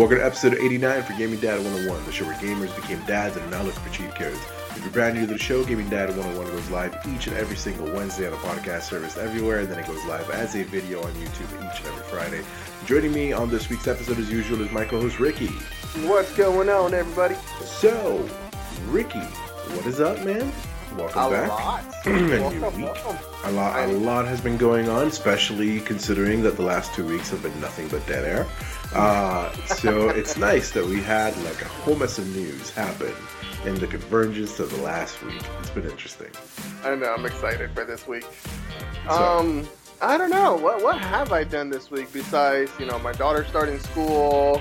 Welcome to episode 89 for Gaming Dad 101, the show where gamers became dads and are now looking for cheat codes. If you're brand new to the show, Gaming Dad 101 goes live each and every single Wednesday on a podcast service everywhere, and then it goes live as a video on YouTube each and every Friday. Joining me on this week's episode, as usual, is my co-host Ricky. What's going on, everybody? So, Ricky, what is up, man? Welcome a back. lot. A welcome, welcome. A lot, a lot has been going on, especially considering that the last two weeks have been nothing but dead air. Uh, so it's nice that we had like a whole mess of news happen in the convergence of the last week. It's been interesting. I know. I'm excited for this week. So- Um, I don't know. What what have I done this week besides you know my daughter starting school.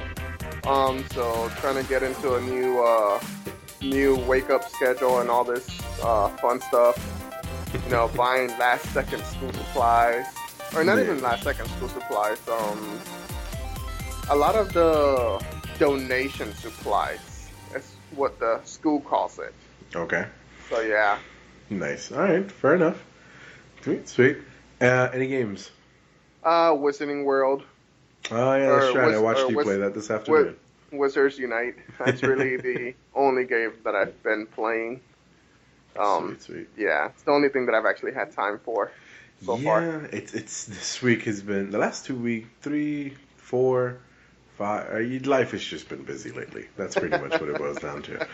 Um, so trying to get into a new uh new wake up schedule and all this uh fun stuff. You know, buying last second school supplies, or not Yeah. even last second school supplies. Um, a lot of the donation supplies. That's what the school calls it. Okay, So yeah. nice. All right, fair enough. Sweet, sweet. Uh, any games? Uh, Wizarding World, Oh yeah, that's Or right. I watched you Wiz- play that this afternoon. Wizards Unite. That's really the only game that I've been playing. Um, sweet, sweet. yeah, it's the only thing that I've actually had time for so yeah, far. it's it's this week has been the last two week, three, four, five. Uh, life has just been busy lately. That's pretty much what it boils down to.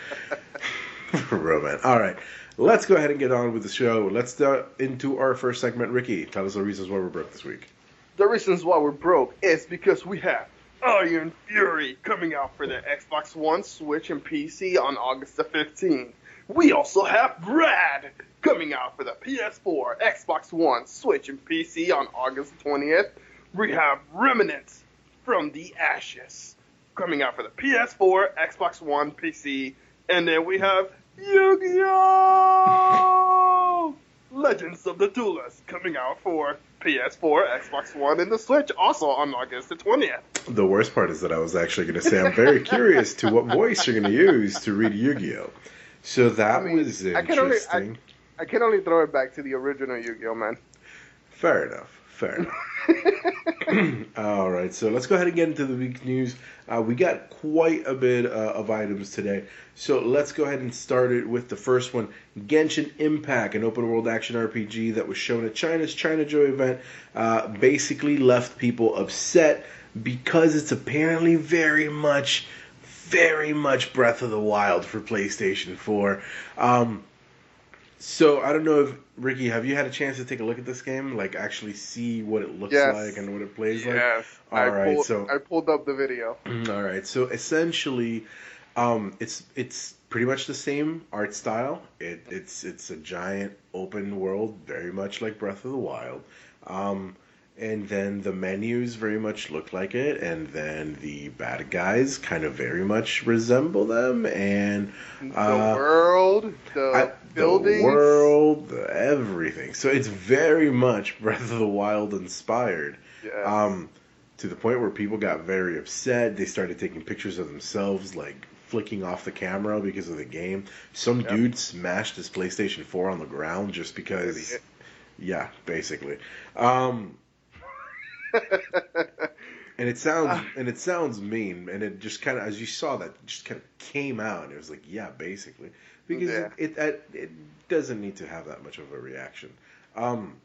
Roman. All right, let's go ahead and get on with the show. Let's start into our first segment. Ricky, tell us the reasons why we're broke this week. The reasons why we're broke is because we have Ion Fury coming out for the Xbox One, Switch, and PC on August the 15th. We also have Brad coming out for the PS4, Xbox One, Switch, and PC on August 20th. We have Remnants from the Ashes coming out for the PS4, Xbox One, PC, and then we have Yu-Gi-Oh! Legends of the Duelist coming out for PS4, Xbox One, and the Switch also on August the 20th. The worst part is that I was actually going to say I'm very curious to what voice you're going to use to read Yu-Gi-Oh. So that I mean, was I can only- I- interesting. I can only throw it back to the original Yu-Gi-Oh, man. Fair enough. Fair enough. All right, so let's go ahead and get into the week news. Uh, we got quite a bit uh, of items today, so let's go ahead and start it with the first one: Genshin Impact, an open-world action RPG that was shown at China's China Joy event. Uh, basically, left people upset because it's apparently very much, very much Breath of the Wild for PlayStation 4. Um, so I don't know if Ricky, have you had a chance to take a look at this game, like actually see what it looks Yes. like and what it plays like? Yes. All I right, pulled, so- I pulled up the video. All right. So essentially, um, it's it's pretty much the same art style. It, it's it's a giant open world, very much like Breath of the Wild. Um, and then the menus very much look like it, and then the bad guys kind of very much resemble them, and The Uh, world, the I- buildings. the world, the everything. So it's very much Breath of the Wild inspired. Um, to the point where people got very upset. They started taking pictures of themselves, like flicking off the camera because of the game. Some Yep. dude smashed his PlayStation 4 on the ground just because. Yeah, basically. Um, and it sounds Ah. and it sounds mean, and it just kind of as you saw that just kind of came out, and it was like, yeah, basically, because Yeah. it, it it doesn't need to have that much of a reaction. Um,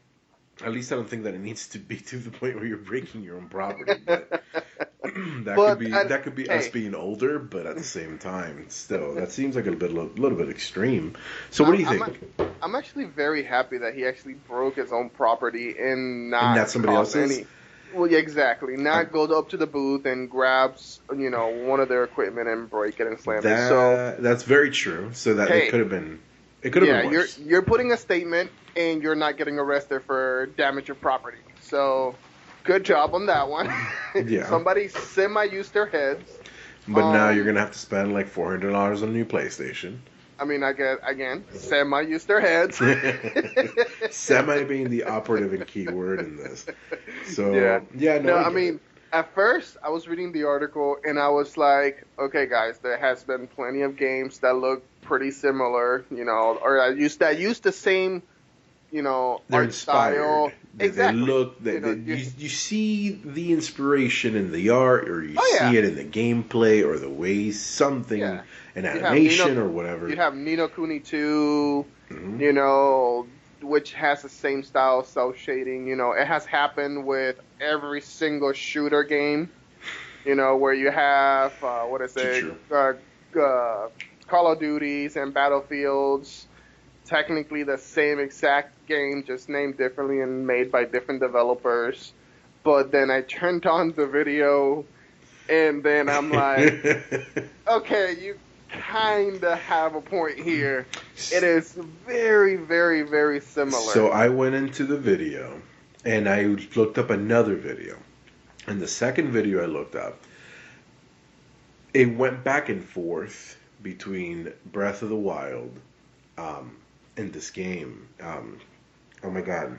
at least I don't think that it needs to be to the point where you're breaking your own property. But that But could be at- that could be us being older, but at the same time, still that seems like a bit a little bit extreme. So what do you think? I'm, I'm actually very happy that he actually broke his own property and not, And not somebody else's? Any, well, yeah, exactly. Not go up to the booth and grabs, you know, one of their equipment and break it and slam it. So that's very true. So that Hey. it could have been it could have yeah, been you're you're putting a statement and you're not getting arrested for damage of property. So good job on that one. Yeah. Somebody semi used their heads. But now um, you're gonna have to spend like four hundred dollars on a new PlayStation. I mean, I get again, semi used their heads. Semi being the operative and key word in this. So Yeah. yeah, no, No, I get mean, at first I was reading the article and I was like, okay, guys, there has been plenty of games that look pretty similar, you know, or that use that use the same you know, They're art inspired. style. They, exactly. they look. They, You know, they- you- you, see the inspiration in the art, or you Oh, yeah. see it in the gameplay, or the way something, Yeah. An animation Nino- or whatever. You have Ni no Kuni 2, Mhm. you know, which has the same style, cell shading. You know, it has happened with every single shooter game. You know, where you have uh, what is it, uh, uh, Call of Duties and Battlefields, technically the same exact game, just named differently and made by different developers. But then I turned on the video, and then I'm like, okay, you kind of have a point here. It is very, very, very similar. So I went into the video and I looked up another video. And the second video I looked up, it went back and forth between Breath of the Wild um, and this game. Um, oh my god.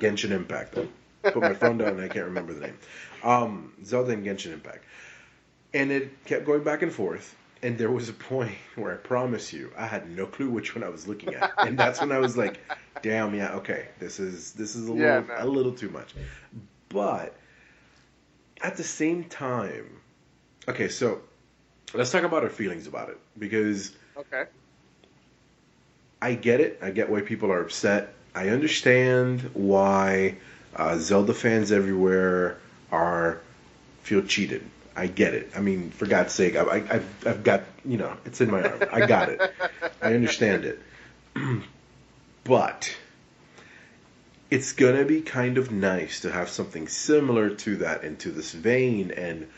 Genshin Impact. I put my phone down and I can't remember the name. Um, Zelda and Genshin Impact. And it kept going back and forth. And there was a point where I promise you, I had no clue which one I was looking at, and that's when I was like, "Damn, yeah, okay, this is this is a little Yeah, man. a little too much." But at the same time, okay, so let's talk about our feelings about it because okay. I get it. I get why people are upset. I understand why uh, Zelda fans everywhere are feel cheated. I get it. I mean, for God's sake, I, I, I've, I've got you know, it's in my arm. I got it. I understand it. but it's gonna be kind of nice to have something similar to that into this vein and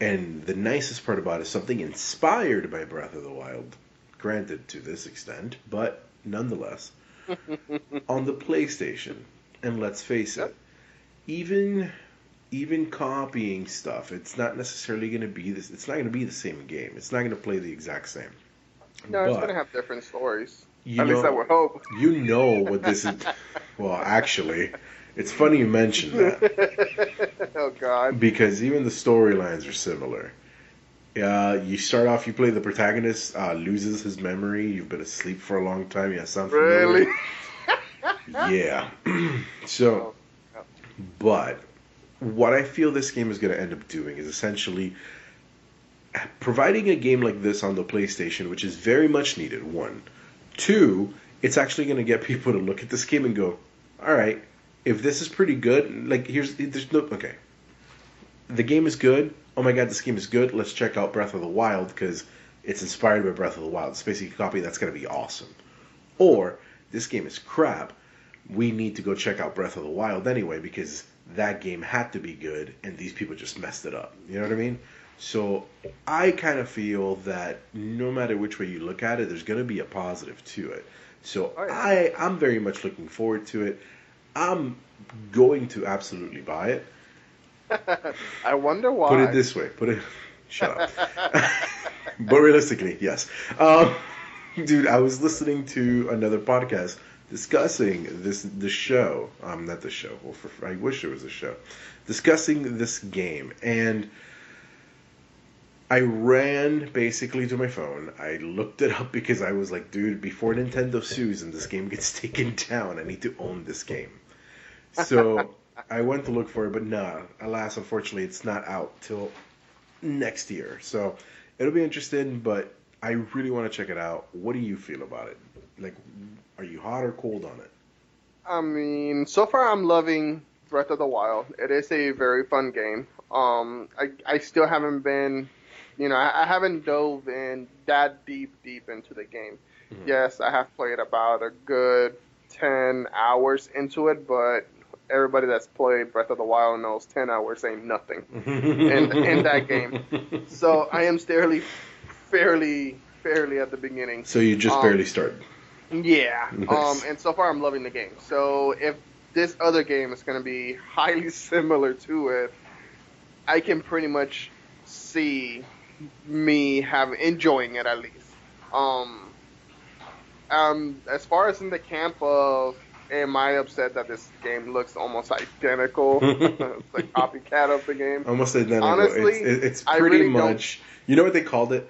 and the nicest part about it is something inspired by Breath of the Wild. Granted to this extent, but nonetheless. on the PlayStation. And let's face it, even even copying stuff, it's not necessarily going to be this. It's not going to be the same game. It's not going to play the exact same. No, it's gonna have different stories. you At least know- I would hope. You know what this is. Well, actually, it's funny you mentioned that oh God. because even the storylines are similar. Uh, you start off, you play the protagonist, uh, loses his memory. You've been asleep for a long time. Yeah, sound familiar? Really? Yeah. so, Oh, but what I feel this game is going to end up doing is essentially providing a game like this on the PlayStation, which is very much needed. One, two, it's actually going to get people to look at this game and go, "All right, if this is pretty good, like here's there's no okay, the game is good. Oh my god, this game is good. Let's check out Breath of the Wild because it's inspired by Breath of the Wild. It's basically a copy that's going to be awesome. Or this game is crap. We need to go check out Breath of the Wild anyway because that game had to be good and these people just messed it up. You know what I mean? So I kind of feel that no matter which way you look at it, there's going to be a positive to it. So Oh, yeah. I I'm very much looking forward to it. I'm going to absolutely buy it. I wonder why. Put it this way. Put it. Shut up. but realistically, yes. Um, dude, I was listening to another podcast discussing this the show. Um, not the show. Well, for, I wish it was a show. Discussing this game, and I ran basically to my phone. I looked it up because I was like, dude, before Nintendo sues and this game gets taken down, I need to own this game. So I went to look for it, but nah, alas, unfortunately, it's not out till next year. So it'll be interesting, but I really want to check it out. What do you feel about it? Like, are you hot or cold on it? I mean, so far I'm loving Breath of the Wild. It is a very fun game. Um, I I still haven't been, you know, I, I haven't dove in that deep deep into the game. Mhm. Yes, I have played about a good ten hours into it, but everybody that's played Breath of the Wild knows ten hours ain't nothing. in, in that game. So I am fairly, fairly, fairly at the beginning. So you just Um, barely started. Yeah. Nice. Um, and so far I'm loving the game. So if this other game is going to be highly similar to it, I can pretty much see me have enjoying it at least. Um, um, as far as in the camp of am I upset that this game looks almost identical? it's like copycat of the game. Almost identical. Honestly, it's, it- it's pretty really don't- much. You know what they called it?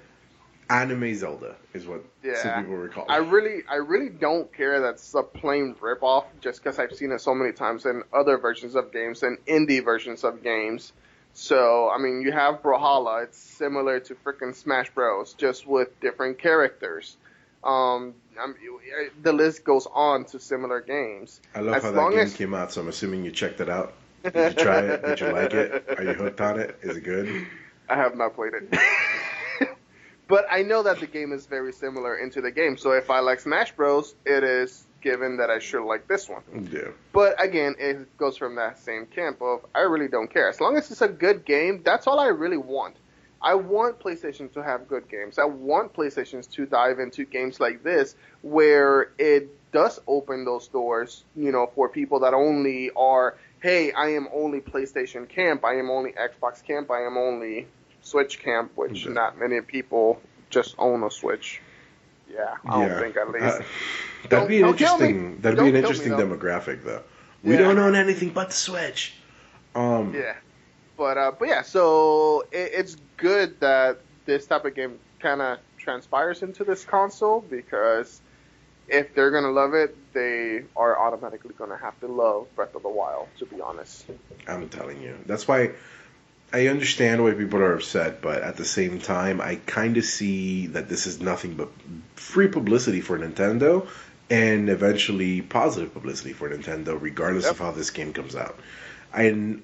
Anime Zelda is what Yeah. some people recall. I really, I really don't care that's a plain ripoff, just because I've seen it so many times in other versions of games and indie versions of games. So, I mean, you have Brawlhalla. It's similar to freaking Smash Bros, just with different characters. Um, I'm, the list goes on to similar games. I love as how that game as- came out, so I'm assuming you checked it out. Did you try it? Did you like it? Are you hooked on it? Is it good? I have not played it. but I know that the game is very similar into the game. So if I like Smash Bros, it is given that I should like this one. Yeah. But again, it goes from that same camp of I really don't care. As long as it's a good game, that's all I really want. I want PlayStation to have good games. I want PlayStations to dive into games like this where it does open those doors, you know, for people that only are, hey, I am only PlayStation camp, I am only Xbox camp, I am only Switch camp, which Okay. not many people just own a Switch. Yeah, I don't think at least. Uh, that'd be an Don't- kill me. interesting. That'd Don't be an me, interesting though. demographic, though. We Yeah. don't own anything but the Switch. Um, Yeah, but uh, but yeah, so it, it's good that this type of game kind of transpires into this console because if they're gonna love it, they are automatically gonna have to love Breath of the Wild. To be honest, I'm telling you. That's why I understand why people are upset, but at the same time, I kind of see that this is nothing but free publicity for Nintendo and eventually positive publicity for Nintendo, regardless Yep. of how this game comes out. And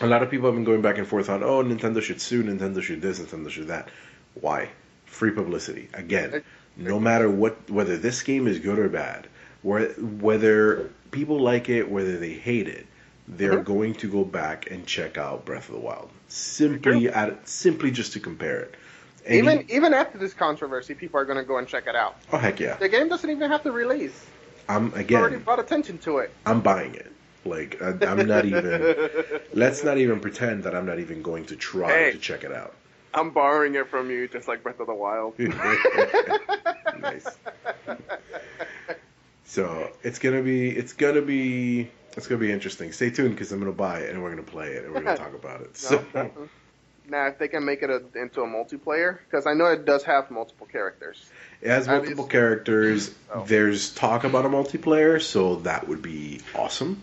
a lot of people have been going back and forth on, oh, Nintendo should sue, Nintendo should this, Nintendo should that. Why? Free publicity. Again, no matter what, whether this game is good or bad, where, whether people like it, whether they hate it, they're Mhm. going to go back and check out Breath of the Wild simply at simply just to compare it. And even even after this controversy, people are gonna go and check it out. oh heck yeah, The game doesn't even have to release. I'm I've already again, brought attention to it. I'm buying it. Like I, I'm not even. Let's not even pretend that I'm not even going to try Hey. to check it out. I'm borrowing it from you, just like Breath of the Wild. nice. So it's gonna be it's gonna be it's gonna be interesting. Stay tuned because I'm gonna buy it and we're gonna play it and we're gonna talk about it. So No. Now, if they can make it a, into a multiplayer, because I know it does have multiple characters. it has multiple least- characters. Oh. There's talk about a multiplayer, so that would be awesome.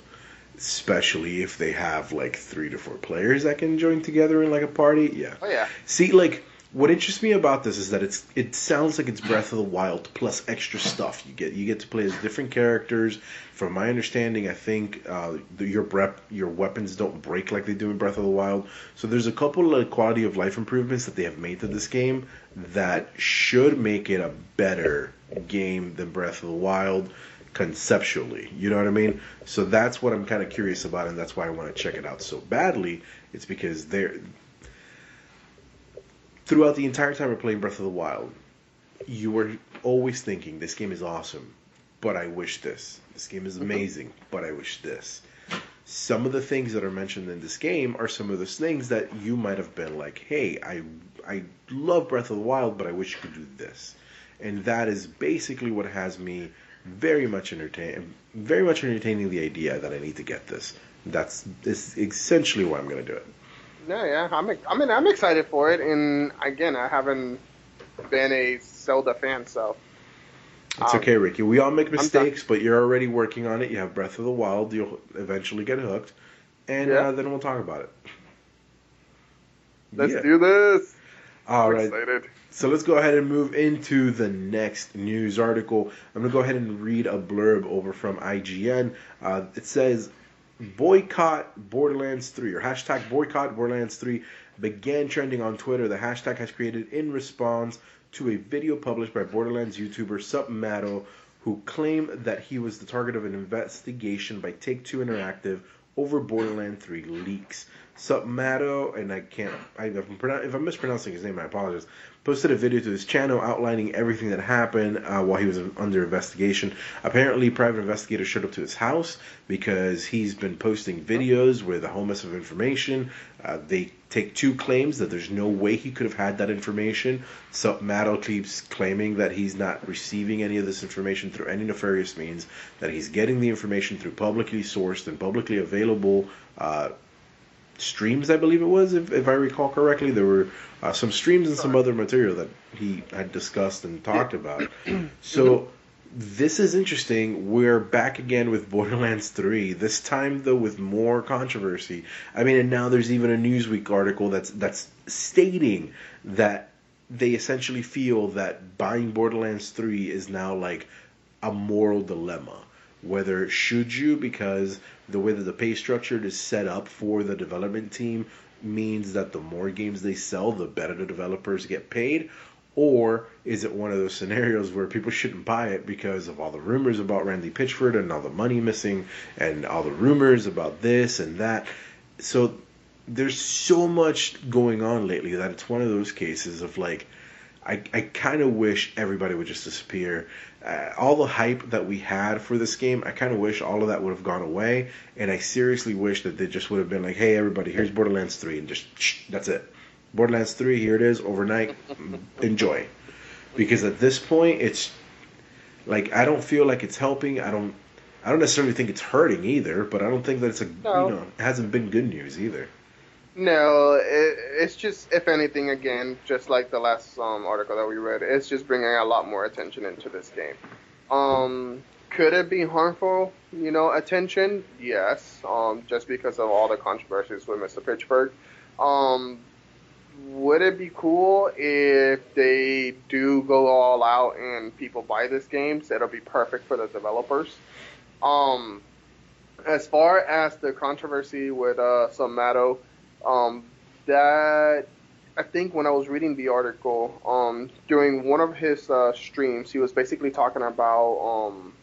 Especially if they have like three to four players that can join together in like a party. Yeah. Oh yeah, See, like, what interests me about this is that it's it sounds like it's Breath of the Wild plus extra stuff. You get you get to play as different characters. From my understanding, I think uh, your brep your weapons don't break like they do in Breath of the Wild. So there's a couple of quality of life improvements that they have made to this game that should make it a better game than Breath of the Wild conceptually. You know what I mean? So that's what I'm kind of curious about, and that's why I want to check it out so badly. It's because they're throughout the entire time we're playing Breath of the Wild, you were always thinking, this game is awesome, but I wish this. This game is mm-hmm. amazing, but I wish this. Some of the things that are mentioned in this game are some of those things that you might have been like, hey, I, I love Breath of the Wild, but I wish you could do this. And that is basically what has me very much entertain, very much entertaining the idea that I need to get this. That's, this essentially why I'm going to do it. Yeah, yeah. I'm I mean I'm excited for it, and again, I haven't been a Zelda fan, so It's Um, okay, Ricky. We all make mistakes, but you're already working on it. You have Breath of the Wild. You'll eventually get hooked, and Yeah. uh, then we'll talk about it. let's Yeah. do this. All right. excited. So let's go ahead and move into the next news article. I'm going to go ahead and read a blurb over from IGN. Uh, it says, Boycott Borderlands 3, or hashtag Boycott Borderlands 3 began trending on Twitter. The hashtag has created in response to a video published by Borderlands YouTuber SupMatto, who claimed that he was the target of an investigation by Take Two Interactive over Borderlands 3 leaks. SupMatto, and I can't, I, if, I'm if I'm mispronouncing his name, I apologize, posted a video to his channel outlining everything that happened uh, while he was under investigation. Apparently, private investigators showed up to his house because he's been posting videos with a whole mess of information. Uh, they take two claims that there's no way he could have had that information. SupMatto keeps claiming that he's not receiving any of this information through any nefarious means, that he's getting the information through publicly sourced and publicly available uh, streams, I believe it was, if, if I recall correctly. There were uh, some streams and some other material that he had discussed and talked about. So this is interesting. We're back again with Borderlands 3. This time though with more controversy. I mean, and now there's even a Newsweek article that's that's stating that they essentially feel that buying Borderlands 3 is now like a moral dilemma. Whether should you because the way that the pay structure is set up for the development team means that the more games they sell, the better the developers get paid, or is it one of those scenarios where people shouldn't buy it because of all the rumors about Randy Pitchford and all the money missing and all the rumors about this and that? So there's so much going on lately that it's one of those cases of like, I, I kind of wish everybody would just disappear. Uh, all the hype that we had for this game, I kind of wish all of that would have gone away. And I seriously wish that they just would have been like, hey, everybody, here's Borderlands 3, and just, shh, that's it. Borderlands 3, here it is, overnight. Enjoy. Because at this point, it's like I don't feel like it's helping. I don't I don't necessarily think it's hurting either, but I don't think that it's a No. you know, it hasn't been good news either. No, it, it's just, if anything, again, just like the last um, article that we read, it's just bringing a lot more attention into this game. Um, could it be harmful, you know, attention? Yes, um, just because of all the controversies with Mr. Pittsburgh. Um, would it be cool if they do go all out and people buy this game? So it'll be perfect for the developers. Um, as far as the controversy with uh, Samato, um, that I think when I was reading the article, um, during one of his uh, streams, he was basically talking about um,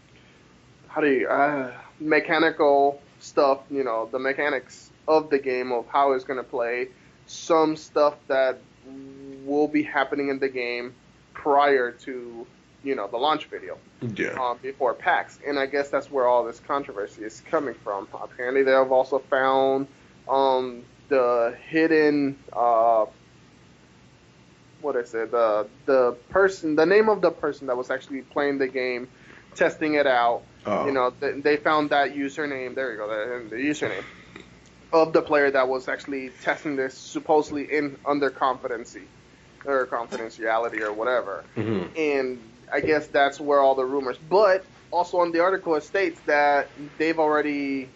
how do you uh, mechanical stuff, you know, the mechanics of the game of how it's gonna play, some stuff that will be happening in the game prior to you know the launch video Yeah. um, before PAX, and I guess that's where all this controversy is coming from. Apparently, they have also found um, the hidden, uh, what is it? The the person, the name of the person that was actually playing the game, testing it out. Oh. You know, th- they found that username. There you go, the, the username of the player that was actually testing this supposedly in under competency or confidentiality or whatever hmm and I guess that's where all the rumors. But also on the article it states that they've already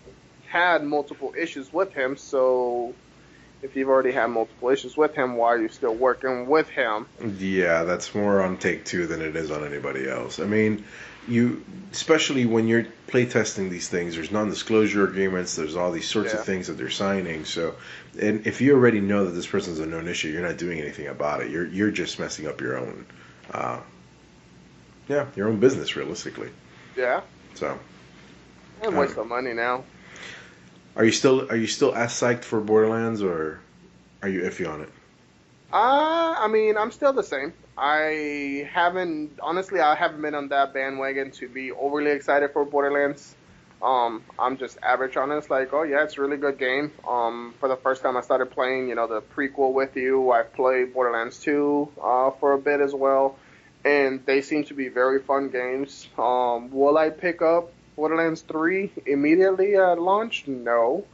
had multiple issues with him. So if you've already had multiple issues with him, why are you still working with him? Yeah, that's more on Take Two than it is on anybody else. I mean, you especially when you're playtesting these things, there's non-disclosure agreements. There's all these sorts Yeah. of things that they're signing. So, and if you already know that this person's a known issue, you're not doing anything about it. You're you're just messing up your own, uh, yeah, your own business realistically. Yeah, So, and waste of money now. Are you still are you still as psyched for Borderlands or are you iffy on it? Uh, I mean, I'm still the same. I haven't, honestly, I haven't been on that bandwagon to be overly excited for Borderlands. Um, I'm just average on it. It's like, oh yeah, it's a really good game. Um, for the first time I started playing, you know, the prequel with you. I've played Borderlands 2 uh, for a bit as well, and they seem to be very fun games. Um, will I pick up Borderlands 3 immediately at launch? No.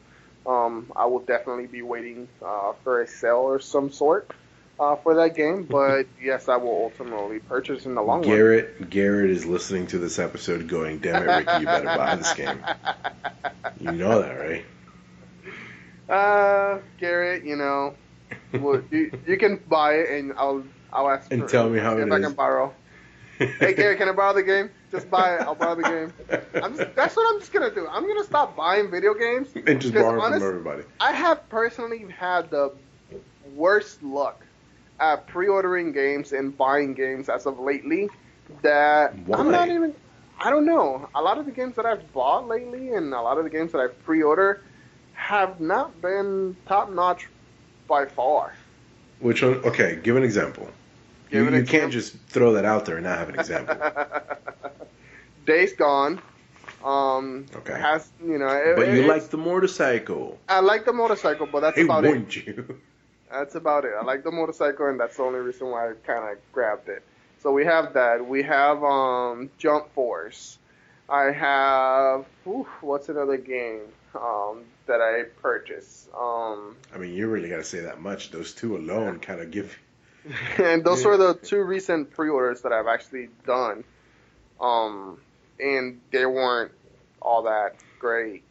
Um, I will definitely be waiting uh, for a sale or some sort uh, for that game, but yes, I will ultimately purchase in the long run. Garrett Garrett is listening to this episode, going, "Damn it, Ricky, you better buy this game." You know that, right? Uh, Garrett, you know, well, you, you can buy it, and I'll I'll ask And tell me how if it I is. can borrow. Hey, Garrett, can I borrow the game? Just buy it. I'll borrow the game. I'm just, that's what I'm just gonna do. I'm gonna stop buying video games. and just borrow honest- from everybody. I have personally had the worst luck at pre-ordering games and buying games as of lately. That Why? I'm not even. I don't know. A lot of the games that I've bought lately and a lot of the games that I've pre-ordered have not been top notch by far. Which one? Okay, give an example. You you can't just throw that out there and not have an example. Days Gone. Um, Okay. Has you know? It, but you it's- like the motorcycle. I like the motorcycle, but that's I about it. you. That's about it. I like the motorcycle, and that's the only reason why I kind of grabbed it. So we have that. We have um, Jump Force. I have oof, what's another game um, that I purchased? Um, I mean, you really got to say that much. Those two alone kind of give. and those Yeah. were the two recent pre-orders that I've actually done. Um, and they weren't all that great.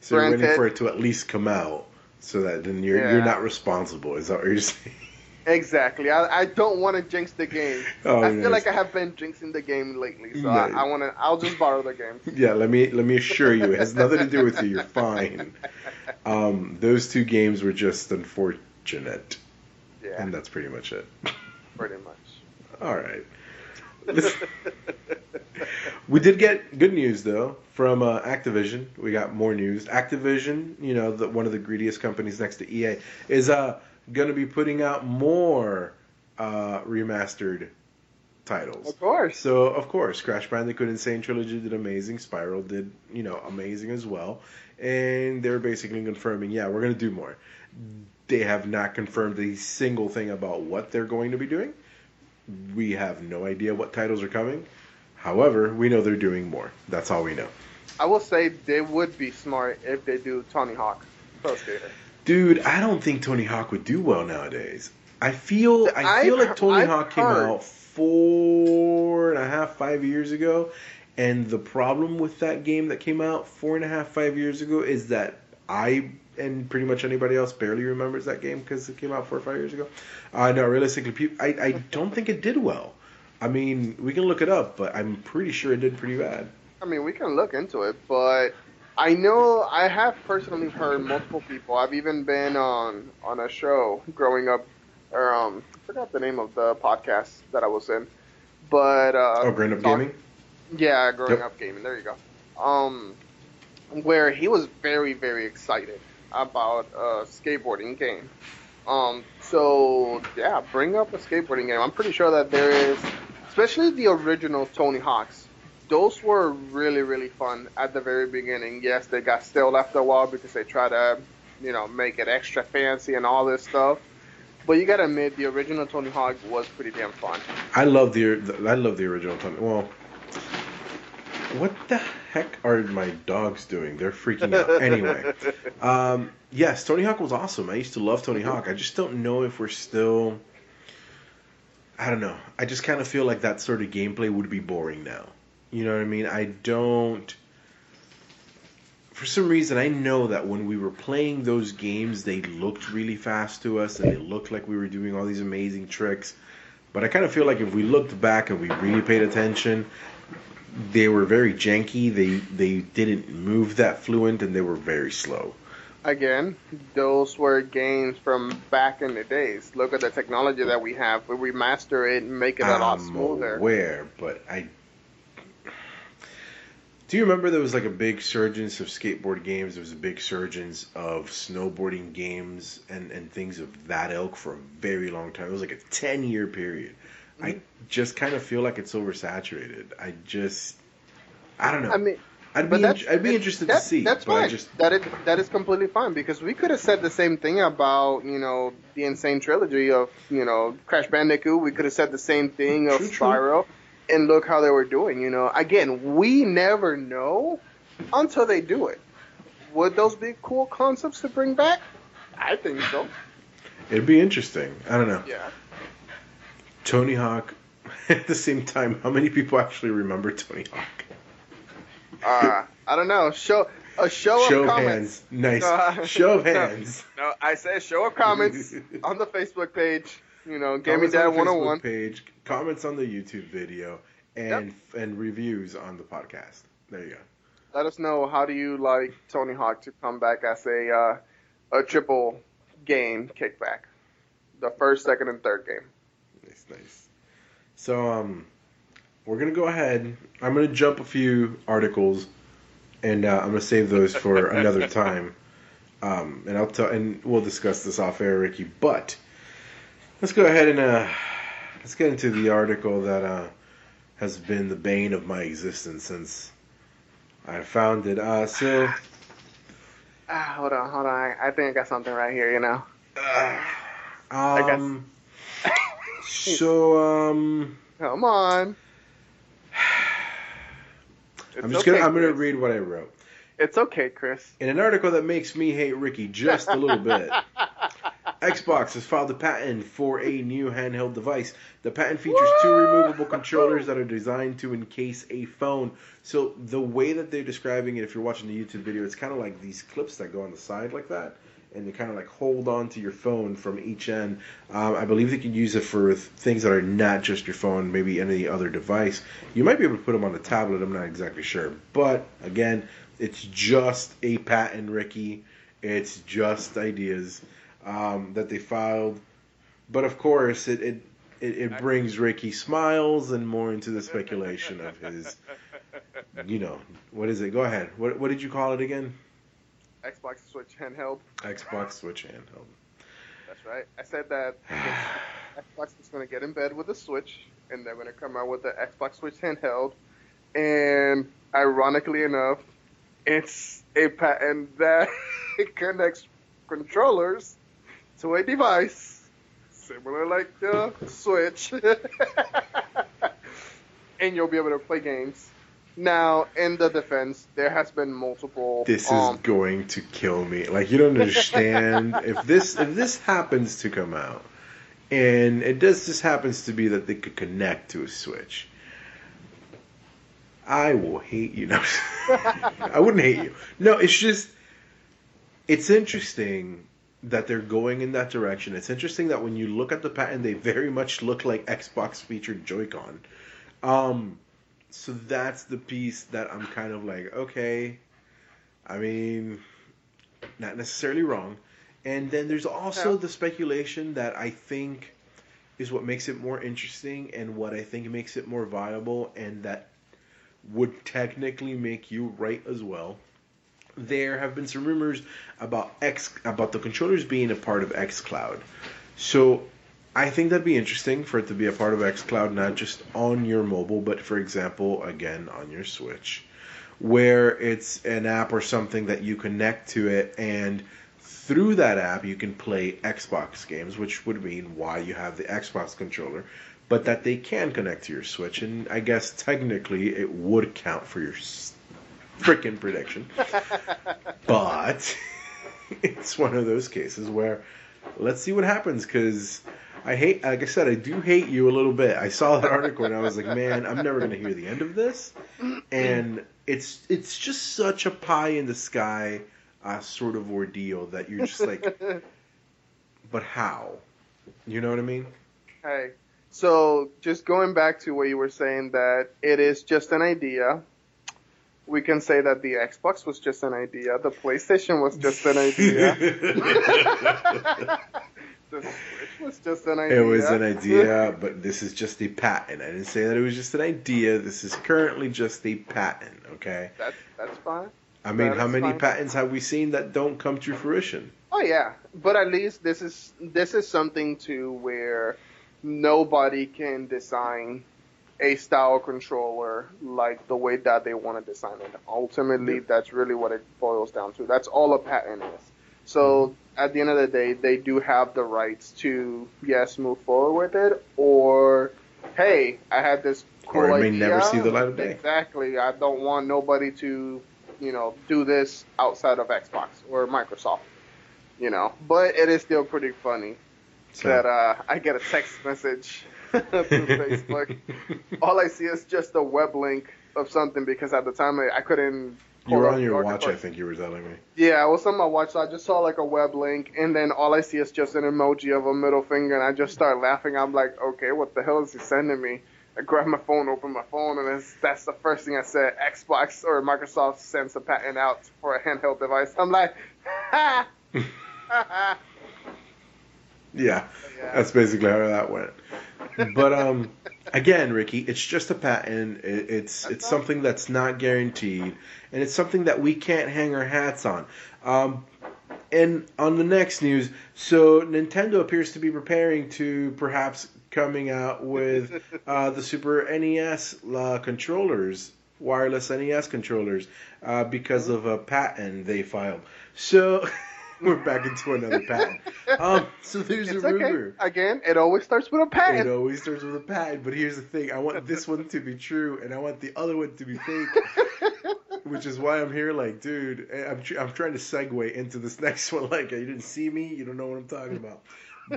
So you're waiting for it to at least come out, so that then you're you're not responsible. Is that what you're saying? Exactly. I, I don't want to jinx the game. Oh, I feel like I have been jinxing the game lately, so. I, I want to. I'll just borrow the game. Yeah, let me let me assure you, it has nothing to do with you. You're fine. Um, those two games were just unfortunate, Yeah, and that's pretty much it. pretty much. All right. We did get good news though from uh, Activision. We got more news. Activision, you know, the, one of the greediest companies next to EA, is uh, going to be putting out more uh, remastered titles. Of course. So of course, Crash Bandicoot N. Sane Trilogy did amazing. Spyro did, you know, amazing as well. And they're basically confirming, yeah, we're gonna do more. They have not confirmed a single thing about what they're going to be doing. We have no idea what titles are coming. However, we know they're doing more. That's all we know. I will say they would be smart if they do Tony Hawk Pro Skater. Dude, I don't think Tony Hawk would do well nowadays. I feel I feel I've- like Tony I've Hawk came out four and a half, five years ago, and the problem with that game that came out four and a half, five years ago is that I and pretty much anybody else barely remembers that game because it came out four or five years ago. Uh, no, realistically, I I don't think it did well. I mean, we can look it up, but I'm pretty sure it did pretty bad. I mean, we can look into it, but I know I have personally heard multiple people. I've even been on on a show growing up, or um, I forgot the name of the podcast that I was in, but uh, Oh, Grand Up talk- Gaming. Yeah, growing Yep. up gaming. There you go. Um, where he was very very excited about a skateboarding game. Um, so yeah, bring up a skateboarding game. I'm pretty sure that there is, especially the original Tony Hawks. Those were really really fun at the very beginning. Yes, they got stale after a while because they try to, you know, make it extra fancy and all this stuff. But you gotta admit, the original Tony Hawk was pretty damn fun. I love the, the I love the original Tony. Well, what the heck are my dogs doing? They're freaking out. Anyway, um, yes, Tony Hawk was awesome. I used to love Tony Hawk. I just don't know if we're still. I don't know. I just kind of feel like that sort of gameplay would be boring now. You know what I mean? I don't. For some reason, I know that when we were playing those games, they looked really fast to us, and they looked like we were doing all these amazing tricks. But I kind of feel like if we looked back and we really paid attention, they were very janky. They they didn't move that fluent, and they were very slow. Again, those were games from back in the days. Look at the technology that we have. We remaster it and make it a lot I'm smoother. aware, but I. Do you remember there was like a big surgence of skateboard games? There was a big surgence of snowboarding games and, and things of that ilk for a very long time. It was like a 10 year period. I just kind of feel like it's oversaturated. I just. I don't know. I mean, I'd but be, that's, in- I'd be interested to see. That's fine. just, That is that is completely fine because we could have said the same thing about you know the insane trilogy of you know Crash Bandicoot. We could have said the same thing of True, true. Spyro, and look how they were doing. You know, again, we never know until they do it. Would those be cool concepts to bring back? I think so. it'd be interesting. I don't know. Yeah. Tony Hawk. At the same time, how many people actually remember Tony Hawk? Uh, I don't know. Show a show, Show of of comments. hands. Nice. Uh, Show of hands. No, I said show of comments on the Facebook page. You know, Gaming Comments on Dad the Facebook 101. page, comments on the YouTube video, and and reviews on the podcast. There you go. Let us know how do you like Tony Hawk to come back as a uh, a triple game kickback, the first, second, and third game. Nice, nice. So um, we're gonna go ahead. I'm gonna jump a few articles, and uh, I'm gonna save those for another time. Um, and I'll tell, and we'll discuss this off air, Ricky. But let's go ahead and uh, let's get into the article that uh, has been the bane of my existence since I found it. Uh, so. Ah, hold on, hold on. I, I think I got something right here. You know. Uh, guess- um, so um, Come on. I'm just gonna I'm gonna read what I wrote. It's okay, Chris. In an article that makes me hate Ricky just a little bit. Xbox has filed a patent for a new handheld device. The patent features two removable controllers that are designed to encase a phone. So the way that they're describing it, if you're watching the YouTube video, it's kind of like these clips that go on the side like that, and they kind of like hold on to your phone from each end. Um, I believe they can use it for things that are not just your phone, maybe any other device. You might be able to put them on a tablet. I'm not exactly sure, but again, it's just a patent, Ricky. It's just ideas um, that they filed. But of course, it, it it, it, brings Ricky smiles and more into the speculation of his, you know, what is it? Go ahead. What what did you call it again? Xbox Switch handheld. Xbox Switch handheld. That's right. I said that Xbox is going to get in bed with the Switch, and they're going to come out with the Xbox Switch handheld. And ironically enough, it's a patent that connects controllers to a device similar like the Switch, and you'll be able to play games. Now, in the defense, there has been multiple. This um, is going to kill me. Like you don't understand if this if this happens to come out, and it does just happens to be that they could connect to a Switch. I will hate you. No, I wouldn't hate you. No, it's just it's interesting that they're going in that direction. It's interesting that when you look at the patent, they very much look like Xbox featured Joy-Con. Um, so that's the piece that I'm kind of like, okay, I mean, not necessarily wrong. And then there's also yeah. the speculation that I think is what makes it more interesting and what I think makes it more viable and that would technically make you right as well there have been some rumors about X about the controllers being a part of XCloud. So I think that'd be interesting for it to be a part of XCloud, not just on your mobile, but for example, again on your Switch, where it's an app or something that you connect to it, and through that app you can play Xbox games, which would mean why you have the Xbox controller, but that they can connect to your Switch, and I guess technically it would count for your freaking prediction. but it's one of those cases where let's see what happens because I hate, like I said, I do hate you a little bit. I saw that article and I was like, man, I'm never going to hear the end of this. And it's it's just such a pie in the sky uh, sort of ordeal that you're just like, but how? You know what I mean? Hey, so just going back to what you were saying that it is just an idea we can say that the Xbox was just an idea, the PlayStation was just an idea. the Switch was just an idea. It was an idea, but this is just a patent. I didn't say that it was just an idea. This is currently just a patent, okay? That's that's fine. I mean, that how many fine. patents have we seen that don't come to fruition? Oh yeah, but at least this is this is something to where nobody can design a style controller like the way that they want to design it. Ultimately, that's really what it boils down to. That's all a patent is. So mm-hmm. at the end of the day, they do have the rights to yes move forward with it, or hey, I had this cool or it may idea. never see the light of day. Exactly. I don't want nobody to you know do this outside of Xbox or Microsoft. You know, but it is still pretty funny so. that uh, I get a text message through Facebook. All I see is just a web link of something because at the time I, I couldn't. You were on your watch, I think you were telling me. Yeah, I was on my watch, so I just saw like a web link, and then all I see is just an emoji of a middle finger, and I just start laughing. I'm like, okay, what the hell is he sending me? I grab my phone, open my phone, and that's the first thing I said. Xbox or Microsoft sends a patent out for a handheld device. I'm like, ha! yeah, yeah, that's basically how that went but um, again, Ricky, it's just a patent. It, it's it's something that's not guaranteed, and it's something that we can't hang our hats on. Um, and on the next news, so Nintendo appears to be preparing to perhaps coming out with uh, the Super NES uh, controllers, wireless NES controllers, uh, because of a patent they filed. So we're back into another patent. Um, so there's It's a rumor. okay. Again, it always starts with a pad. It always starts with a patent, but here's the thing: I want this one to be true, and I want the other one to be fake. Which is why I'm here, like, dude. eh, I'm tr- I'm trying to segue into this next one. Like, you didn't see me, you don't know what I'm talking about.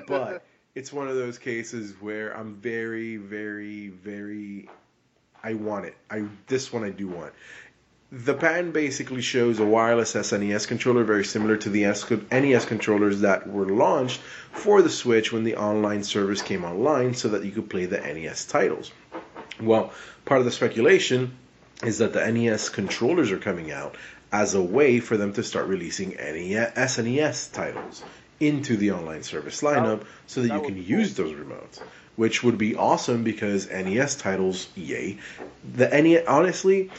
But it's one of those cases where I'm very, very, very. I want it. I this one I do want. The patent basically shows a wireless SNES controller very similar to the NES controllers that were launched for the Switch when the online service came online so that you could play the NES titles. Well, part of the speculation is that the NES controllers are coming out as a way for them to start releasing NES, SNES titles into the online service lineup so that, that you can use those remotes, which would be awesome because NES titles, yay. The NES, honestly,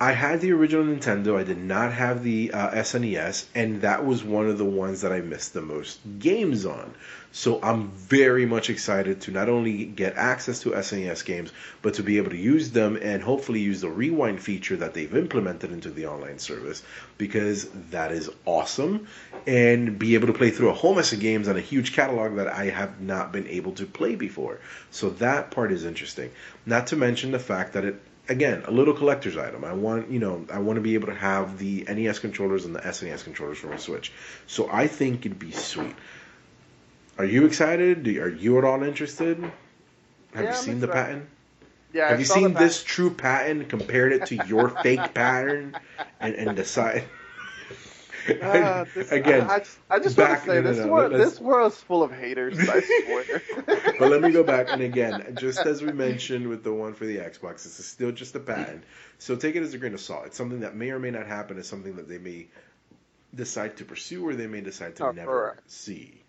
I had the original Nintendo. I did not have the uh, SNES, and that was one of the ones that I missed the most games on. So I'm very much excited to not only get access to SNES games, but to be able to use them and hopefully use the rewind feature that they've implemented into the online service because that is awesome. And be able to play through a whole mess of games on a huge catalog that I have not been able to play before. So that part is interesting. Not to mention the fact that it again, a little collector's item. I want, you know, I want to be able to have the NES controllers and the SNES controllers for my Switch. So I think it'd be sweet. Are you excited? Are you at all interested? Have Yeah, you seen the patent? Yeah, I Have you seen this true patent? Compared it to your fake pattern, and and decide. Ah, this- Again, I, I just, I just back- want to say no, no, this no, world, this world's full of haters. I swear. but let me go back and again, just as we mentioned with the one for the Xbox, this is still just a patent. So take it as a grain of salt. It's something that may or may not happen. It's something that they may decide to pursue or they may decide to Oh, never correct. see.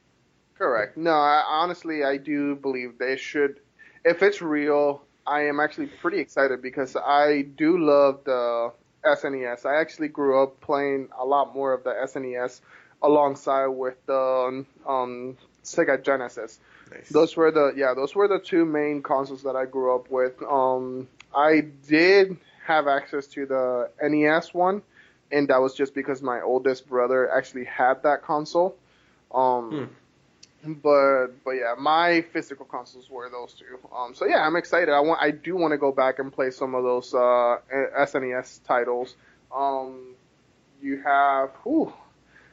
Correct. No, I, honestly, I do believe they should. If it's real, I am actually pretty excited because I do love the SNES. I actually grew up playing a lot more of the SNES alongside with the um, Sega Genesis. Nice. Those were the yeah, those were the two main consoles that I grew up with. Um, I did have access to the NES one, and that was just because my oldest brother actually had that console. Um, but but yeah, my physical consoles were those two. Um, so yeah, I'm excited. I want I do want to go back and play some of those uh, SNES titles. Um, you have whew,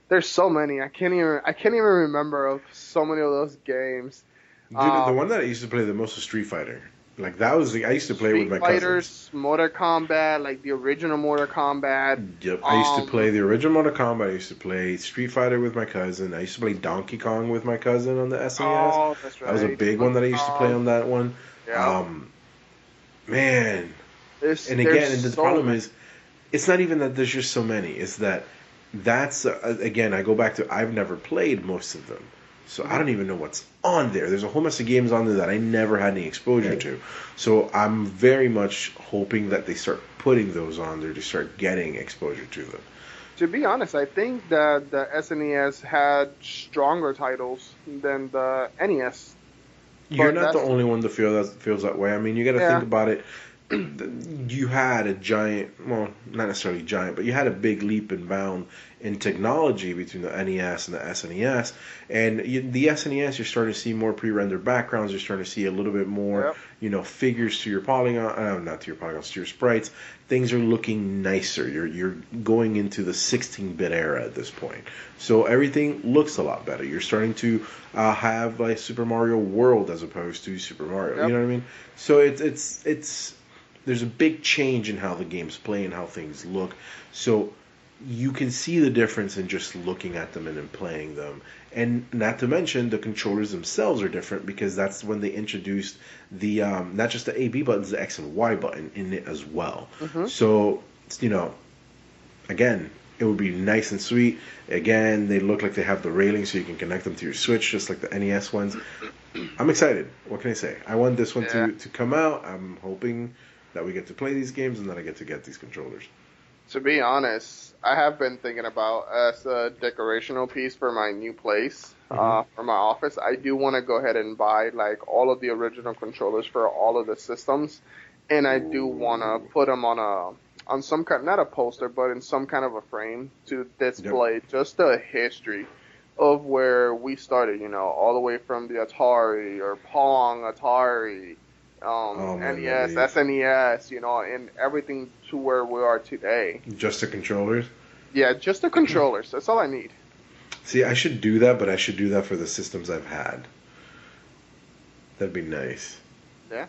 there's so many. I can't even I can't even remember of so many of those games. Dude, the um, one that I used to play the most was Street Fighter. Like that was the, I used to play Street with my cousin. Fighters, cousins. Mortal Kombat, like the original Mortal Kombat. Yep, I used to Um, play the original Mortal Kombat. I used to play Street Fighter with my cousin. I used to play Donkey Kong with my cousin on the SNES. Oh, that's right. that was a big one that I used to play on that one. Yeah. Um, man, There's- and again, and the so problem many. is, it's not even that there's just so many. It's that that's uh, again, I go back to I've never played most of them, so I don't even know what's on there. There's a whole mess of games on there that I never had any exposure to. So I'm very much hoping that they start putting those on there to start getting exposure to them. To be honest, I think that the SNES had stronger titles than the NES. You're But not the only one that feel that feels that way. I mean, you got to Yeah. think about it. You had a giant, well, not necessarily giant, but you had a big leap and bound in technology between the NES and the SNES. And you, the SNES, you're starting to see more pre-rendered backgrounds. You're starting to see a little bit more, Yep. you know, figures to your polygon, uh, not to your polygons, to your sprites. Things are looking nicer. You're you're going into the 16-bit era at this point, so everything looks a lot better. You're starting to uh, have like Super Mario World as opposed to Super Mario. Yep. You know what I mean? So it's it's it's there's a big change in how the games play and how things look. So you can see the difference in just looking at them and then playing them. And not to mention the controllers themselves are different because that's when they introduced the um, not just the A B buttons, the X and Y button in it as well. Mhm. So you know, again, it would be nice and sweet. Again, they look like they have the railing so you can connect them to your Switch just like the NES ones. I'm excited. What can I say? I want this one Yeah. to, to come out. I'm hoping that we get to play these games and that I get to get these controllers. To be honest, I have been thinking about as a decorational piece for my new place, uh, Mhm. for my office. I do want to go ahead and buy like all of the original controllers for all of the systems, and I do want to put them on a on some kind, not a poster, but in some kind of a frame to display just the history of where we started. You know, all the way from the Atari or Pong, Atari, um, Oh, NES, that SNES. You know, and everything to where we are today. Just the controllers. Yeah, just the controllers. That's all I need. See, I should do that, but I should do that for the systems I've had. That'd be nice. Yeah.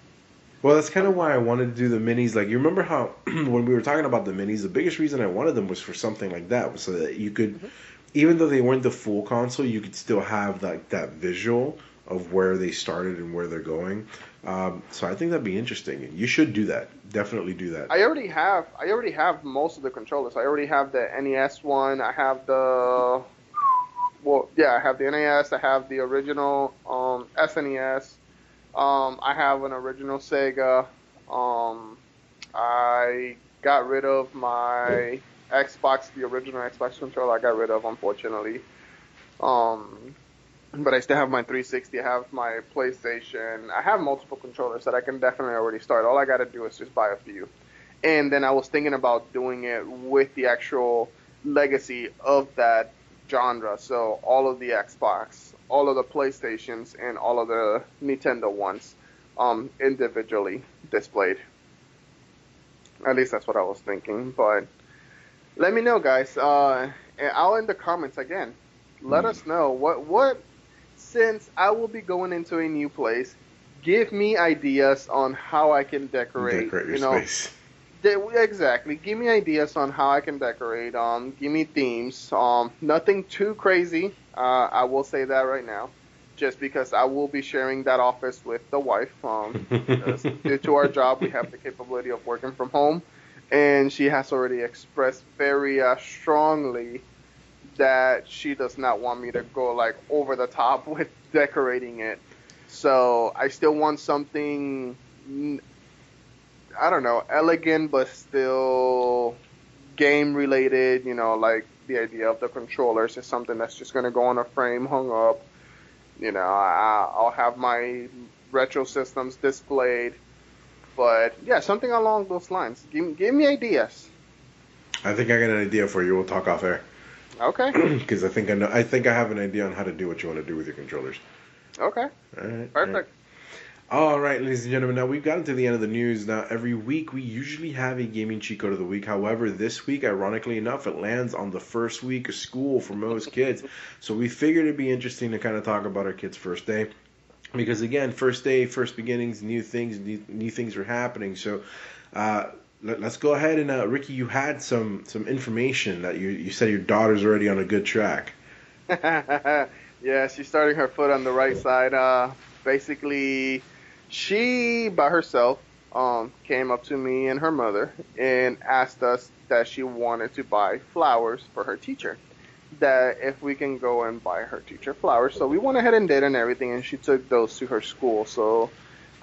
Well, that's kind of why I wanted to do the minis. Like, you remember how when we were talking about the minis, the biggest reason I wanted them was for something like that, so that you could, Mhm. even though they weren't the full console, you could still have like that visual of where they started and where they're going. Um, so I think that'd be interesting. You should do that. Definitely do that. I already have. I already have most of the controllers. I already have the NES one. I have the. Well, yeah, I have the NES. I have the original um, SNES. Um, I have an original Sega. Um, I got rid of my Xbox, the original Xbox controller. I got rid of, unfortunately. Um, but I still have my 360. I have my PlayStation. I have multiple controllers that I can definitely already start. All I got to do is just buy a few. And then I was thinking about doing it with the actual legacy of that genre. So all of the Xbox, all of the PlayStations, and all of the Nintendo ones um, individually displayed. At least that's what I was thinking. But let me know, guys. Uh, I'll in the comments again. Let Hmm. us know what what since I will be going into a new place. Give me ideas on how I can decorate. Decorate your you know, space. De- exactly. Give me ideas on how I can decorate. Um, give me themes. Um, nothing too crazy. Uh, I will say that right now, just because I will be sharing that office with the wife. Um, due to our job, we have the capability of working from home, and she has already expressed very uh, strongly that she does not want me to go like over the top with decorating it. So I still want something I don't know, elegant but still game related. You know, like the idea of the controllers is something that's just gonna go on a frame hung up. You know, I'll have my retro systems displayed, but yeah, something along those lines. Give give me ideas. I think I got an idea for you. We'll talk off air Okay, because I think I know. I think I have an idea on how to do what you want to do with your controllers. okay, All right. all right. perfect. All right, ladies and gentlemen. Now we've gotten to the end of the news. Now every week we usually have a gaming cheat code of the week. However, this week, ironically enough, it lands on the first week of school for most kids. So we figured it'd be interesting to kind of talk about our kids' first day. Because again, first day, first beginnings, new things, new, new things are happening. So uh, let, us go ahead and uh, Ricky, you had some some information that you you said your daughter's already on a good track. yeah, she's starting her foot on the right side. Uh, basically, she by herself um, came up to me and her mother and asked us that she wanted to buy flowers for her teacher. That if we can go and buy her teacher flowers. So we went ahead and did and everything, and she took those to her school. So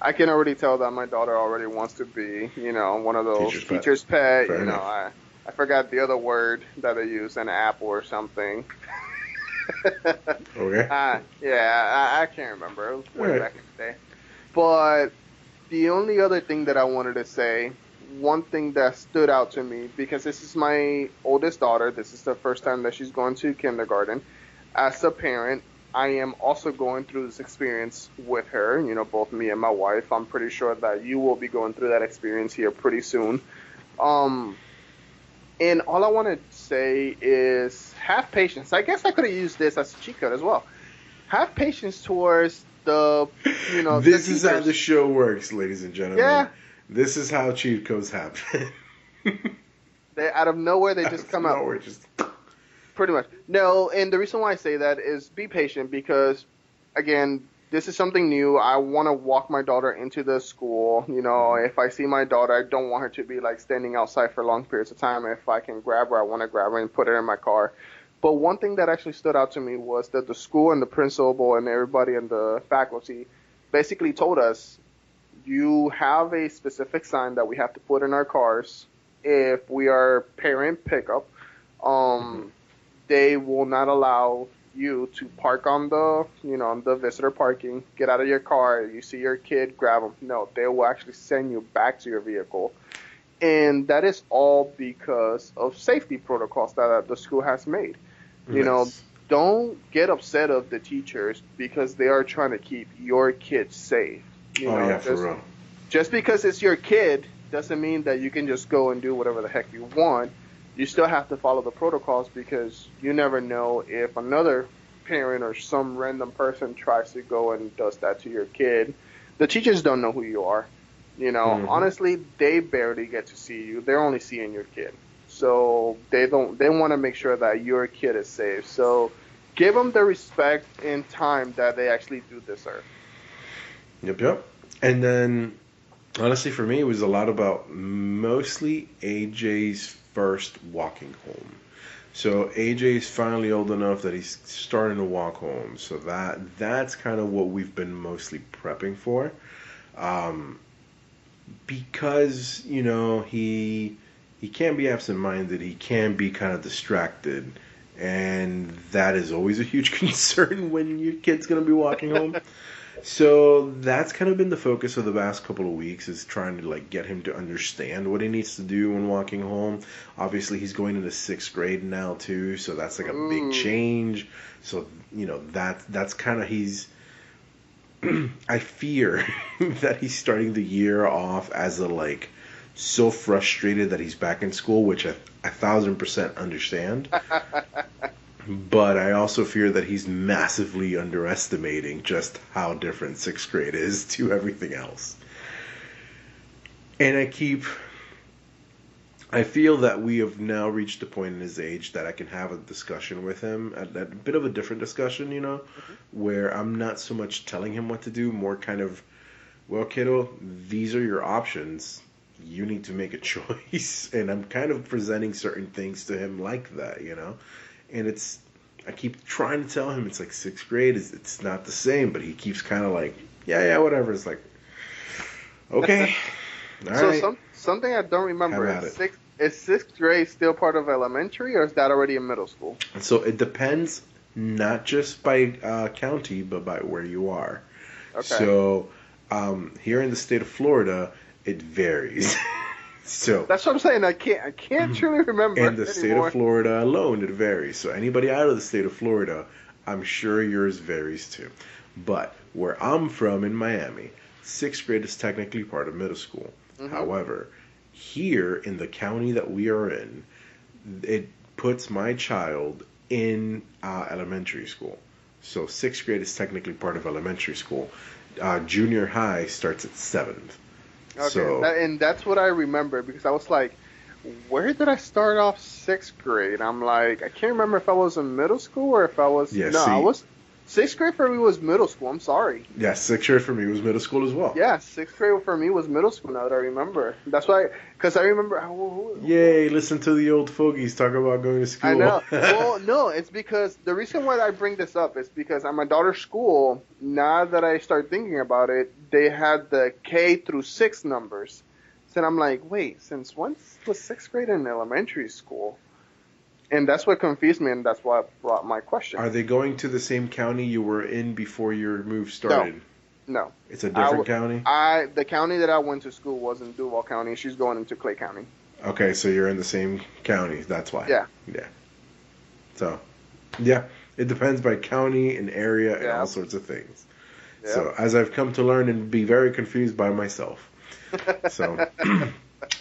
I can already tell that my daughter already wants to be, you know, one of those Teacher's pet. teacher's pet. Fair you know. I I forgot the other word that they use, an apple or something. Okay. Uh, yeah, I, I can't remember. It was way back in the day. But the only other thing that I wanted to say, one thing that stood out to me, because this is my oldest daughter, this is the first time that she's going to kindergarten. As a parent, I am also going through this experience with her, you know, both me and my wife. I'm pretty sure that you will be going through that experience here pretty soon. Um, and all I want to say is have patience. I guess I could have used this as a cheat code as well. Have patience towards the, you know, this is how the show works, ladies and gentlemen. Yeah. This is how cheat codes happen. They out of nowhere they just come out. Nowhere, just Pretty much. No, and the reason why I say that is be patient because, again, this is something new. I want to walk my daughter into the school. You know, if I see my daughter, I don't want her to be like standing outside for long periods of time. If I can grab her, I want to grab her and put her in my car. But one thing that actually stood out to me was that the school and the principal and everybody in the faculty basically told us you have a specific sign that we have to put in our cars if we are parent pickup. Um, they will not allow you to park on the you know on the visitor parking get out of your car you see your kid grab them no they will actually send you back to your vehicle and that is all because of safety protocols that the school has made you know don't get upset of the teachers because they are trying to keep your kids safe. You oh know, yeah, for real. just because it's your kid doesn't mean that you can just go and do whatever the heck you want. You still have to follow the protocols because you never know if another parent or some random person tries to go and does that to your kid. The teachers don't know who you are. You know, Mhm. honestly, they barely get to see you. They're only seeing your kid. So they don't. They want to make sure that your kid is safe. So give them the respect and time that they actually do deserve. Yep, yep. And then, honestly, for me, it was a lot about mostly AJ's first walking home. So AJ's finally old enough that he's starting to walk home. So that that's kind of what we've been mostly prepping for, um, because you know he he can be absent-minded. He can be kind of distracted. And that is always a huge concern when your kid's to be walking home. So that's kind of been the focus of the past couple of weeks is trying to like get him to understand what he needs to do when walking home. Obviously, he's going into sixth grade now too, so that's like a Ooh. big mm. change. So you know that that's kind of he's. I fear that he's starting the year off as a like so frustrated that he's back in school, which I a thousand percent understand. But I also fear that he's massively underestimating just how different sixth grade is to everything else. And I keep. I feel that we have now reached a point in his age that I can have a discussion with him, a, a bit of a different discussion, you know, mm-hmm. where I'm not so much telling him what to do, more kind of, well, kiddo, these are your options. You need to make a choice. And I'm kind of presenting certain things to him like that, you know? And it's I keep trying to tell him it's like sixth grade is it's not the same, but he keeps kind of like yeah yeah whatever. It's like okay, all so right. some something I don't remember is sixth is sixth grade still part of elementary or is that already in middle school? So it depends not just by uh, county, but by where you are. Okay. So um, here in the state of Florida, it varies. so That's what I'm saying. I can't I can't truly remember. in the state anymore. of Florida alone, it varies. So anybody out of the state of Florida, I'm sure yours varies too. But where I'm from in Miami, sixth grade is technically part of middle school. Mhm. However, here in the county that we are in, it puts my child in uh, elementary school. So sixth grade is technically part of elementary school. Uh, junior high starts at seventh. Okay, So that, and that's what I remember because I was like, where did I start off sixth grade? I'm like, I can't remember if I was in middle school or if I was. Yeah, no, I was. Sixth grade for me was middle school. I'm sorry. yeah, sixth grade for me was middle school as well. Yeah, sixth grade for me was middle school. Now that I remember, that's why. Because I remember. who- who- Yay, listen to the old fogies talk about going to school. I know. well, no, it's because the reason why I bring this up is because at my daughter's school, now that I start thinking about it, they had the K through six numbers. So I'm like, wait, since when was sixth grade in elementary school? And that's what confused me, and that's why I brought my question. Are they going to the same county you were in before your move started? no, no. It's a different I county? I the county that I went to school was in Duval County. She's going into Clay County. Okay, so you're in the same county. That's why. Yeah. Yeah. So, yeah, it depends by county and area and all sorts of things. Yeah. So, as I've come to learn and be very confused by myself. So,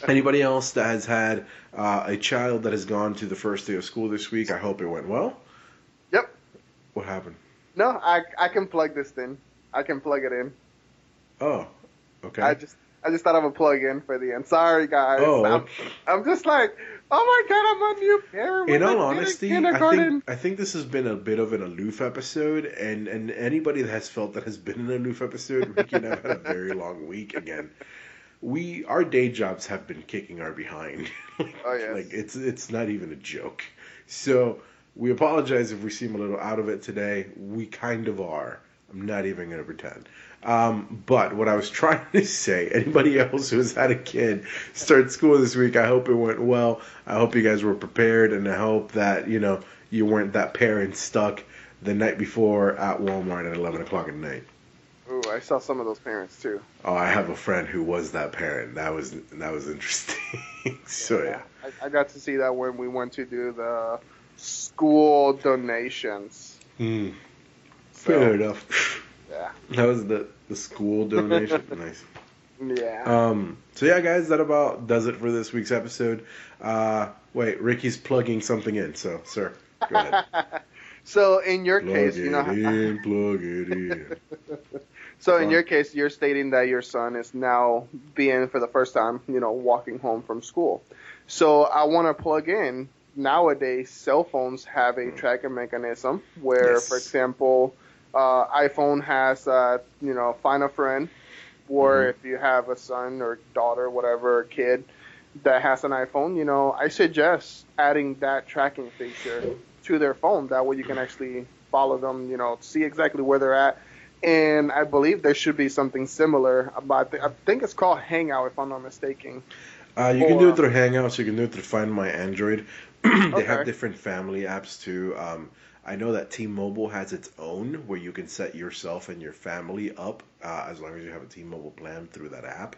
anybody else that has had uh, a child that has gone to the first day of school this week, I hope it went well. Yep. What happened? No, I I can plug this in. I can plug it in. Oh, okay. I just I just thought of a plug in for the end. Sorry guys. oh, I'm. I'm just like, oh my god, I'm a new parent. In all honesty, I think I think this has been a bit of an aloof episode, and and anybody that has felt that has been an aloof episode, Ricky and I've had a very long week again. We our day jobs have been kicking our behind. like, Oh, yes. like it's it's not even a joke. So we apologize if we seem a little out of it today. We kind of are. I'm not even going to pretend. Um, but what I was trying to say, anybody else who has had a kid start school this week, I hope it went well. I hope you guys were prepared, and I hope that you know you weren't that parent stuck the night before at Walmart at 11 o'clock at night. Ooh, I saw some of those parents too. Oh, I have a friend who was that parent. That was that was interesting. so yeah. I, I got to see that when we went to do the school donations. Mm, So, fair enough. yeah. That was the the school donation. nice. Yeah. Um. So yeah, guys, that about does it for this week's episode. Uh, wait, Ricky's plugging something in. So, sir, go ahead. so in your plug case, you know, in, plug it in. So in your case, you're stating that your son is now being for the first time, you know, walking home from school. So I want to plug in. Nowadays, cell phones have a tracking mechanism where, Yes. for example, uh, iPhone has, uh, you know, find a friend. Or Mhm. if you have a son or daughter, whatever, kid that has an iPhone, you know, I suggest adding that tracking feature to their phone. That way you can actually follow them, you know, see exactly where they're at. And I believe there should be something similar. About I think it's called Hangout, if I'm not mistaken. Uh, you can do it through Hangouts. You can do it through Find My Android. they Okay. have different family apps too. Um, I know that T-Mobile has its own where you can set yourself and your family up uh, as long as you have a T-Mobile plan through that app,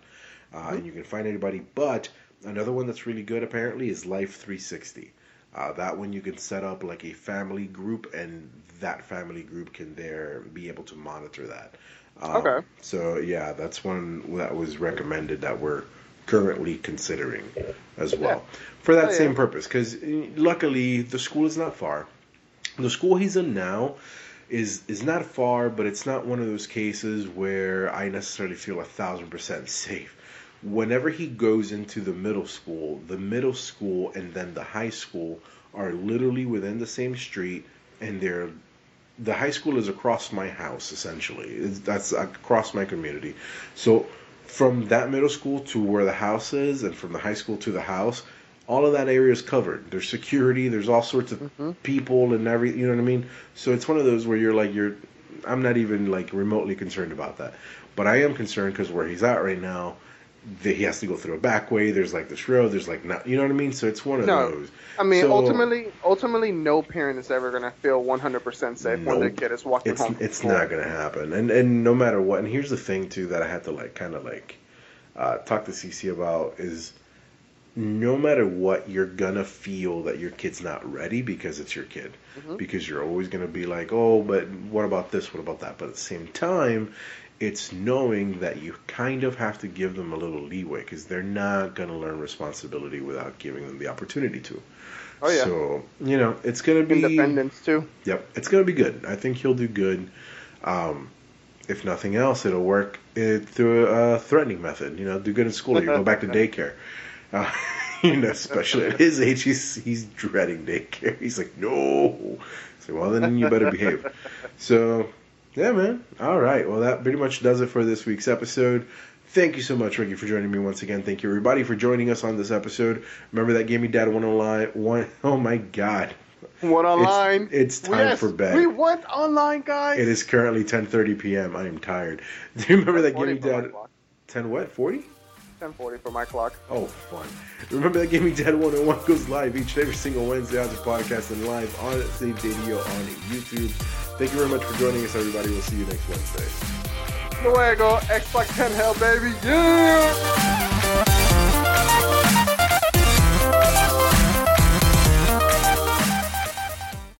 uh, Mm-hmm. and you can find anybody. But another one that's really good apparently is Life 360. Uh, that one you can set up like a family group, and that family group can there be able to monitor that. Um, Okay. So yeah, that's one that was recommended that we're currently considering as well for that Oh, yeah. same purpose. Because luckily the school is not far. The school he's in now is is not far, but it's not one of those cases where I necessarily feel a thousand percent safe. Whenever he goes into the middle school, the middle school and then the high school are literally within the same street, and they're the high school is across my house essentially. It's, that's across my community. So from that middle school to where the house is, and from the high school to the house, all of that area is covered. There's security. There's all sorts of Mhm. people and every. You know what I mean? So it's one of those where you're like you're. I'm not even like remotely concerned about that, but I am concerned because where he's at right now, that he has to go through a back way. There's like this road. There's like not. You know what I mean? So it's one of No. those. I mean, So- ultimately, ultimately, no parent is ever gonna feel 100% safe when their kid is walking it's home. it's not gonna happen and and no matter what and here's the thing too that i had to like kind of like uh, talk to cc about is no matter what you're gonna feel that your kid's not ready because it's your kid Mhm. because you're always gonna be like oh but what about this what about that but at the same time it's knowing that you kind of have to give them a little leeway because they're not gonna learn responsibility without giving them the opportunity to Oh yeah, so you know it's gonna be independence too. Yep, it's gonna be good. I think he'll do good. Um, if nothing else, it'll work it through a threatening method. You know, do good in school. You go back to daycare. Uh, you know, especially at his age, he's he's dreading daycare. He's like, no. So well, then you better behave. So yeah, man. All right. Well, that pretty much does it for this week's episode. Thank you so much, Ricky, for joining me once again. Thank you, everybody, for joining us on this episode. Remember that Gaming Dad one online one oh my god. One online. It's time yes, for bed. We went online, guys. It is currently 10:30 p.m. I am tired. Do you remember that 40 Gaming Dad 10 what 40? 10:40 for my clock. Oh, fun. Remember that Gaming Dad 101 goes live each and every single Wednesday on the podcast and live on the video on YouTube. Thank you very much for joining us, everybody. We'll see you next Wednesday. Luego, Xbox 10 hell, baby. Yeah.